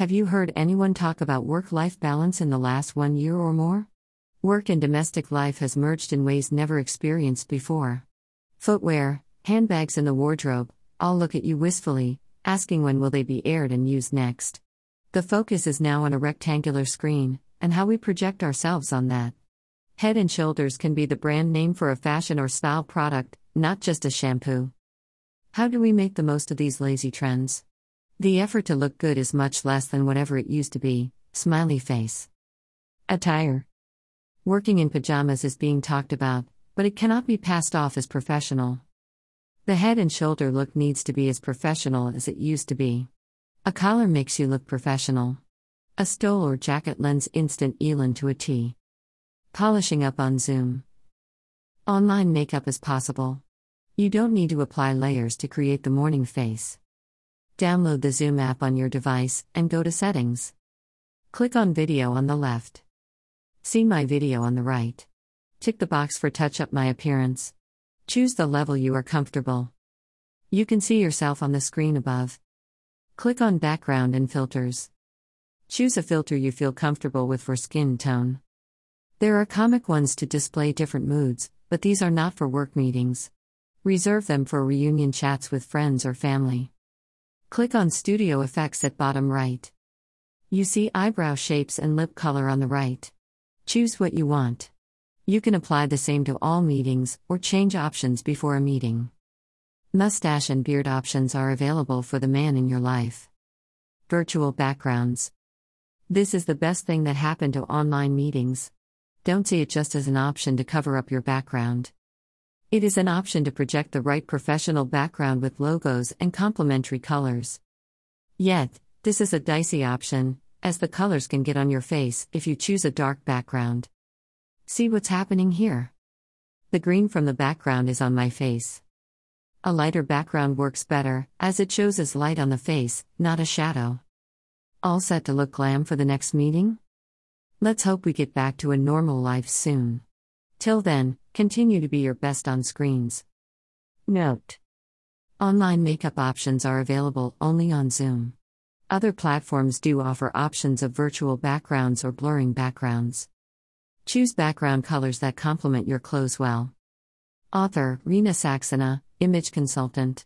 Have you heard anyone talk about work life balance in the last one year or more? Work and domestic life has merged in ways never experienced before. Footwear, handbags, and the wardrobe all look at you wistfully, asking when will they be aired and used next. The focus is now on a rectangular screen, and how we project ourselves on that. Head and Shoulders can be the brand name for a fashion or style product, not just a shampoo. How do we make the most of these lazy trends? The effort to look good is much less than whatever it used to be. Smiley face. Attire. Working in pajamas is being talked about, but it cannot be passed off as professional. The head and shoulder look needs to be as professional as it used to be. A collar makes you look professional. A stole or jacket lends instant elan to a T. Polishing up on Zoom. Online makeup is possible. You don't need to apply layers to create the morning face. Download the Zoom app on your device and go to Settings. Click on Video on the left. See my video on the right. Tick the box for Touch Up My Appearance. Choose the level you are comfortable. You can see yourself on the screen above. Click on Background and Filters. Choose a filter you feel comfortable with for skin tone. There are comic ones to display different moods, but these are not for work meetings. Reserve them for reunion chats with friends or family. Click on Studio Effects at bottom right. You see eyebrow shapes and lip color on the right. Choose what you want. You can apply the same to all meetings or change options before a meeting. Mustache and beard options are available for the man in your life. Virtual backgrounds. This is the best thing that happened to online meetings. Don't see it just as an option to cover up your background. It is an option to project the right professional background with logos and complementary colors. Yet, this is a dicey option, as the colors can get on your face if you choose a dark background. See what's happening here? The green from the background is on my face. A lighter background works better, as it shows as light on the face, not a shadow. All set to look glam for the next meeting? Let's hope we get back to a normal life soon. Till then, continue to be your best on screens. Note Online makeup options are available only on Zoom. Other platforms do offer options of virtual backgrounds or blurring backgrounds. Choose background colors that complement your clothes well. Author Rena Saxena, Image Consultant.